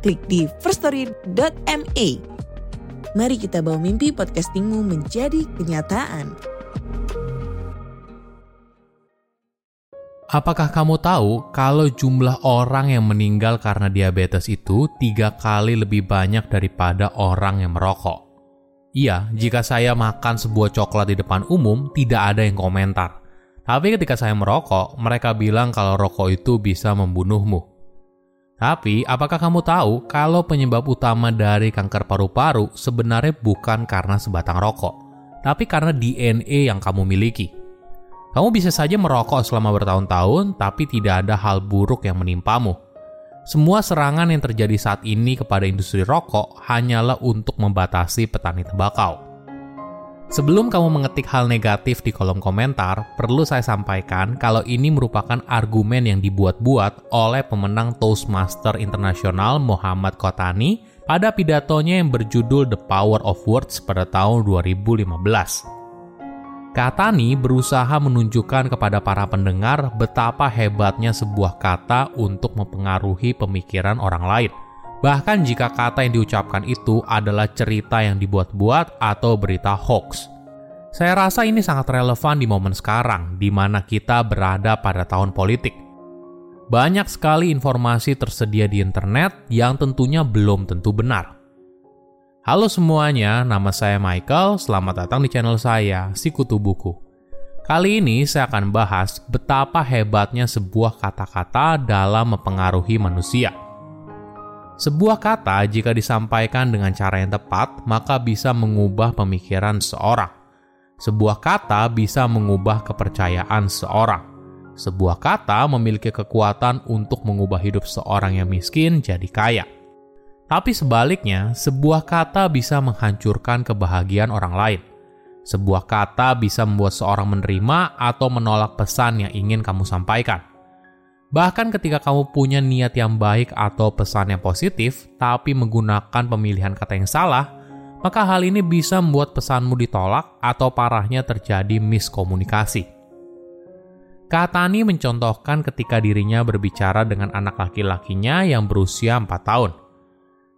klik di firststory.me. Mari kita bawa mimpi podcastingmu menjadi kenyataan. Apakah kamu tahu kalau jumlah orang yang meninggal karena diabetes itu tiga kali lebih banyak daripada orang yang merokok? Iya, jika saya makan sebuah coklat di depan umum, tidak ada yang komentar. Tapi ketika saya merokok, mereka bilang kalau rokok itu bisa membunuhmu. Tapi, apakah kamu tahu kalau penyebab utama dari kanker paru-paru sebenarnya bukan karena sebatang rokok, tapi karena DNA yang kamu miliki? Kamu bisa saja merokok selama bertahun-tahun, tapi tidak ada hal buruk yang menimpamu. Semua serangan yang terjadi saat ini kepada industri rokok hanyalah untuk membatasi petani tembakau. Sebelum kamu mengetik hal negatif di kolom komentar, perlu saya sampaikan kalau ini merupakan argumen yang dibuat-buat oleh pemenang Toastmaster Internasional Muhammad Kotani pada pidatonya yang berjudul The Power of Words pada tahun 2015. Katani berusaha menunjukkan kepada para pendengar betapa hebatnya sebuah kata untuk mempengaruhi pemikiran orang lain – Bahkan jika kata yang diucapkan itu adalah cerita yang dibuat-buat atau berita hoax. Saya rasa ini sangat relevan di momen sekarang, di mana kita berada pada tahun politik. Banyak sekali informasi tersedia di internet yang tentunya belum tentu benar. Halo semuanya, nama saya Michael. Selamat datang di channel saya, Sikutu Buku. Kali ini saya akan bahas betapa hebatnya sebuah kata-kata dalam mempengaruhi manusia. Sebuah kata jika disampaikan dengan cara yang tepat, maka bisa mengubah pemikiran seorang. Sebuah kata bisa mengubah kepercayaan seorang. Sebuah kata memiliki kekuatan untuk mengubah hidup seorang yang miskin jadi kaya. Tapi sebaliknya, sebuah kata bisa menghancurkan kebahagiaan orang lain. Sebuah kata bisa membuat seorang menerima atau menolak pesan yang ingin kamu sampaikan. Bahkan ketika kamu punya niat yang baik atau pesan yang positif, tapi menggunakan pemilihan kata yang salah, maka hal ini bisa membuat pesanmu ditolak atau parahnya terjadi miskomunikasi. Katani mencontohkan ketika dirinya berbicara dengan anak laki-lakinya yang berusia 4 tahun.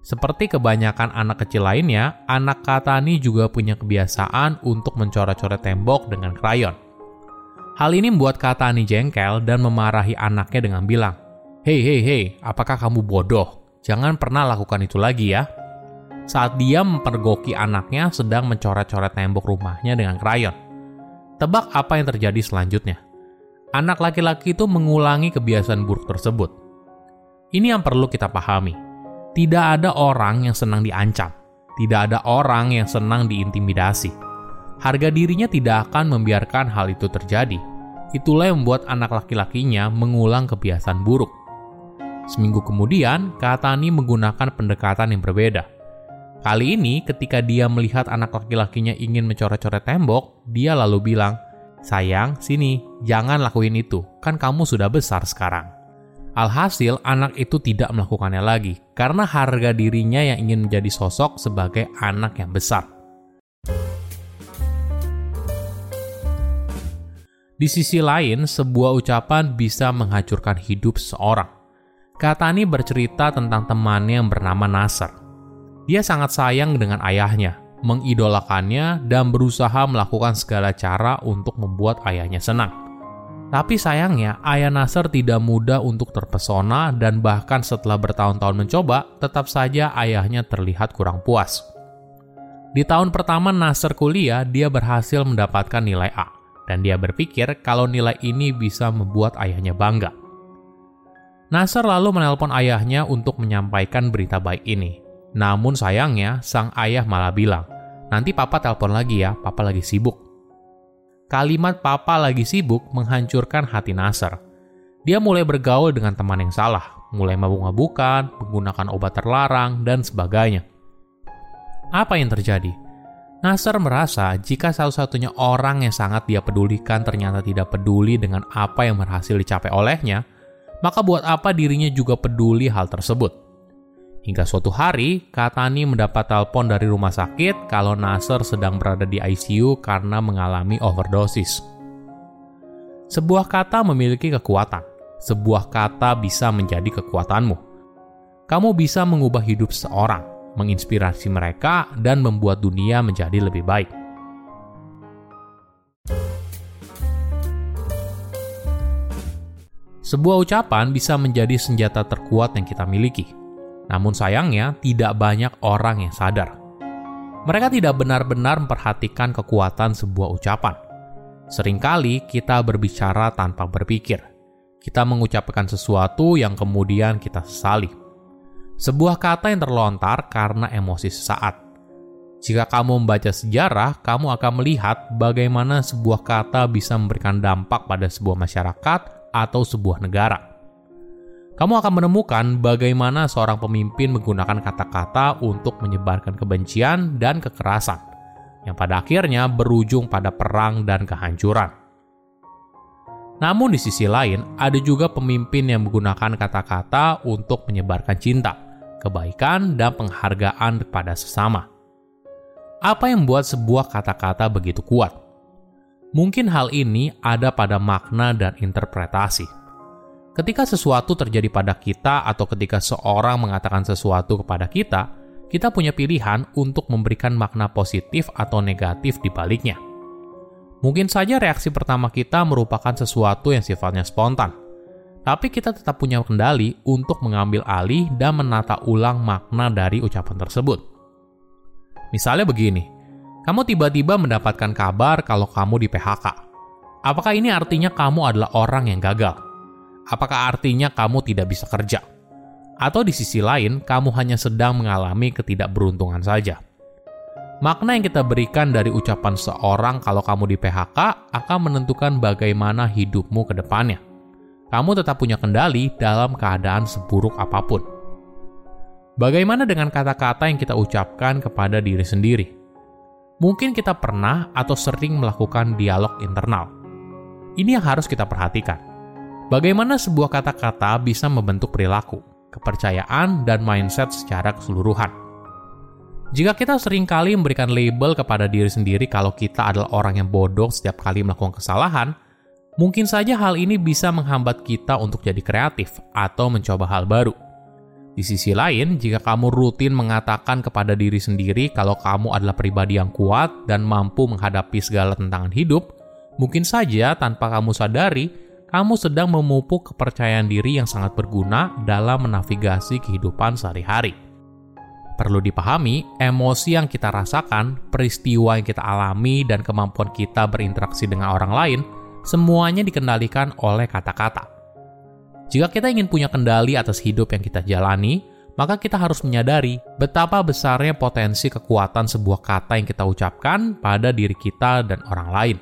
Seperti kebanyakan anak kecil lainnya, anak Katani juga punya kebiasaan untuk mencoret-coret tembok dengan krayon. Hal ini membuat Katani jengkel dan memarahi anaknya dengan bilang, Hei, hei, hei, apakah kamu bodoh? Jangan pernah lakukan itu lagi ya. Saat dia mempergoki anaknya sedang mencoret-coret tembok rumahnya dengan krayon. Tebak apa yang terjadi selanjutnya? Anak laki-laki itu mengulangi kebiasaan buruk tersebut. Ini yang perlu kita pahami. Tidak ada orang yang senang diancam. Tidak ada orang yang senang diintimidasi harga dirinya tidak akan membiarkan hal itu terjadi. Itulah yang membuat anak laki-lakinya mengulang kebiasaan buruk. Seminggu kemudian, Katani menggunakan pendekatan yang berbeda. Kali ini, ketika dia melihat anak laki-lakinya ingin mencoret-coret tembok, dia lalu bilang, Sayang, sini, jangan lakuin itu, kan kamu sudah besar sekarang. Alhasil, anak itu tidak melakukannya lagi, karena harga dirinya yang ingin menjadi sosok sebagai anak yang besar. Di sisi lain, sebuah ucapan bisa menghancurkan hidup seorang. Katani bercerita tentang temannya yang bernama Nasser. Dia sangat sayang dengan ayahnya, mengidolakannya, dan berusaha melakukan segala cara untuk membuat ayahnya senang. Tapi sayangnya, ayah Nasser tidak mudah untuk terpesona dan bahkan setelah bertahun-tahun mencoba, tetap saja ayahnya terlihat kurang puas. Di tahun pertama Nasser kuliah, dia berhasil mendapatkan nilai A dan dia berpikir kalau nilai ini bisa membuat ayahnya bangga. Nasser lalu menelpon ayahnya untuk menyampaikan berita baik ini. Namun sayangnya, sang ayah malah bilang, nanti papa telepon lagi ya, papa lagi sibuk. Kalimat papa lagi sibuk menghancurkan hati Nasser. Dia mulai bergaul dengan teman yang salah, mulai mabuk-mabukan, menggunakan obat terlarang, dan sebagainya. Apa yang terjadi? Nasser merasa jika satu-satunya orang yang sangat dia pedulikan ternyata tidak peduli dengan apa yang berhasil dicapai olehnya, maka buat apa dirinya juga peduli hal tersebut? Hingga suatu hari, Katani mendapat telepon dari rumah sakit kalau Nasser sedang berada di ICU karena mengalami overdosis. Sebuah kata memiliki kekuatan. Sebuah kata bisa menjadi kekuatanmu. Kamu bisa mengubah hidup seorang, menginspirasi mereka, dan membuat dunia menjadi lebih baik. Sebuah ucapan bisa menjadi senjata terkuat yang kita miliki namun sayangnya, tidak banyak orang yang sadar. Mereka tidak benar-benar memperhatikan kekuatan sebuah ucapan. Seringkali kita berbicara tanpa berpikir. Kita mengucapkan sesuatu yang kemudian kita sesali. Sebuah kata yang terlontar karena emosi sesaat. Jika kamu membaca sejarah, kamu akan melihat bagaimana sebuah kata bisa memberikan dampak pada sebuah masyarakat atau sebuah negara kamu akan menemukan bagaimana seorang pemimpin menggunakan kata-kata untuk menyebarkan kebencian dan kekerasan, yang pada akhirnya berujung pada perang dan kehancuran. Namun, di sisi lain, ada juga pemimpin yang menggunakan kata-kata untuk menyebarkan cinta, kebaikan, dan penghargaan kepada sesama. Apa yang membuat sebuah kata-kata begitu kuat? Mungkin hal ini ada pada makna dan interpretasi Ketika sesuatu terjadi pada kita atau ketika seorang mengatakan sesuatu kepada kita, kita punya pilihan untuk memberikan makna positif atau negatif di baliknya. Mungkin saja reaksi pertama kita merupakan sesuatu yang sifatnya spontan, tapi kita tetap punya kendali untuk mengambil alih dan menata ulang makna dari ucapan tersebut. Misalnya begini, kamu tiba-tiba mendapatkan kabar kalau kamu di PHK. Apakah ini artinya kamu adalah orang yang gagal? apakah artinya kamu tidak bisa kerja? Atau di sisi lain, kamu hanya sedang mengalami ketidakberuntungan saja. Makna yang kita berikan dari ucapan seorang kalau kamu di PHK akan menentukan bagaimana hidupmu ke depannya. Kamu tetap punya kendali dalam keadaan seburuk apa pun. Bagaimana dengan kata-kata yang kita ucapkan kepada diri sendiri? Mungkin kita pernah atau sering melakukan dialog internal. Ini yang harus kita perhatikan Bagaimana sebuah kata-kata bisa membentuk perilaku, kepercayaan, dan mindset secara keseluruhan. Jika kita sering kali memberikan label kepada diri sendiri kalau kita adalah orang yang bodoh setiap kali melakukan kesalahan, mungkin saja hal ini bisa menghambat kita untuk jadi kreatif atau mencoba hal baru. Di sisi lain, jika kamu rutin mengatakan kepada diri sendiri kalau kamu adalah pribadi yang kuat dan mampu menghadapi segala tantangan hidup, mungkin saja tanpa kamu sadari, kamu sedang memupuk kepercayaan diri yang sangat berguna dalam menavigasi kehidupan sehari-hari. Perlu dipahami, emosi yang kita rasakan, peristiwa yang kita alami, dan kemampuan kita berinteraksi dengan orang lain semuanya dikendalikan oleh kata-kata. Jika kita ingin punya kendali atas hidup yang kita jalani, maka kita harus menyadari betapa besarnya potensi kekuatan sebuah kata yang kita ucapkan pada diri kita dan orang lain.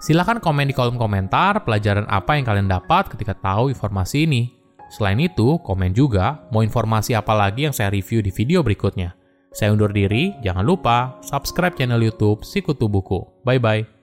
Silahkan komen di kolom komentar pelajaran apa yang kalian dapat ketika tahu informasi ini. Selain itu, komen juga mau informasi apa lagi yang saya review di video berikutnya. Saya undur diri, jangan lupa subscribe channel YouTube Sikutu Buku. Bye-bye.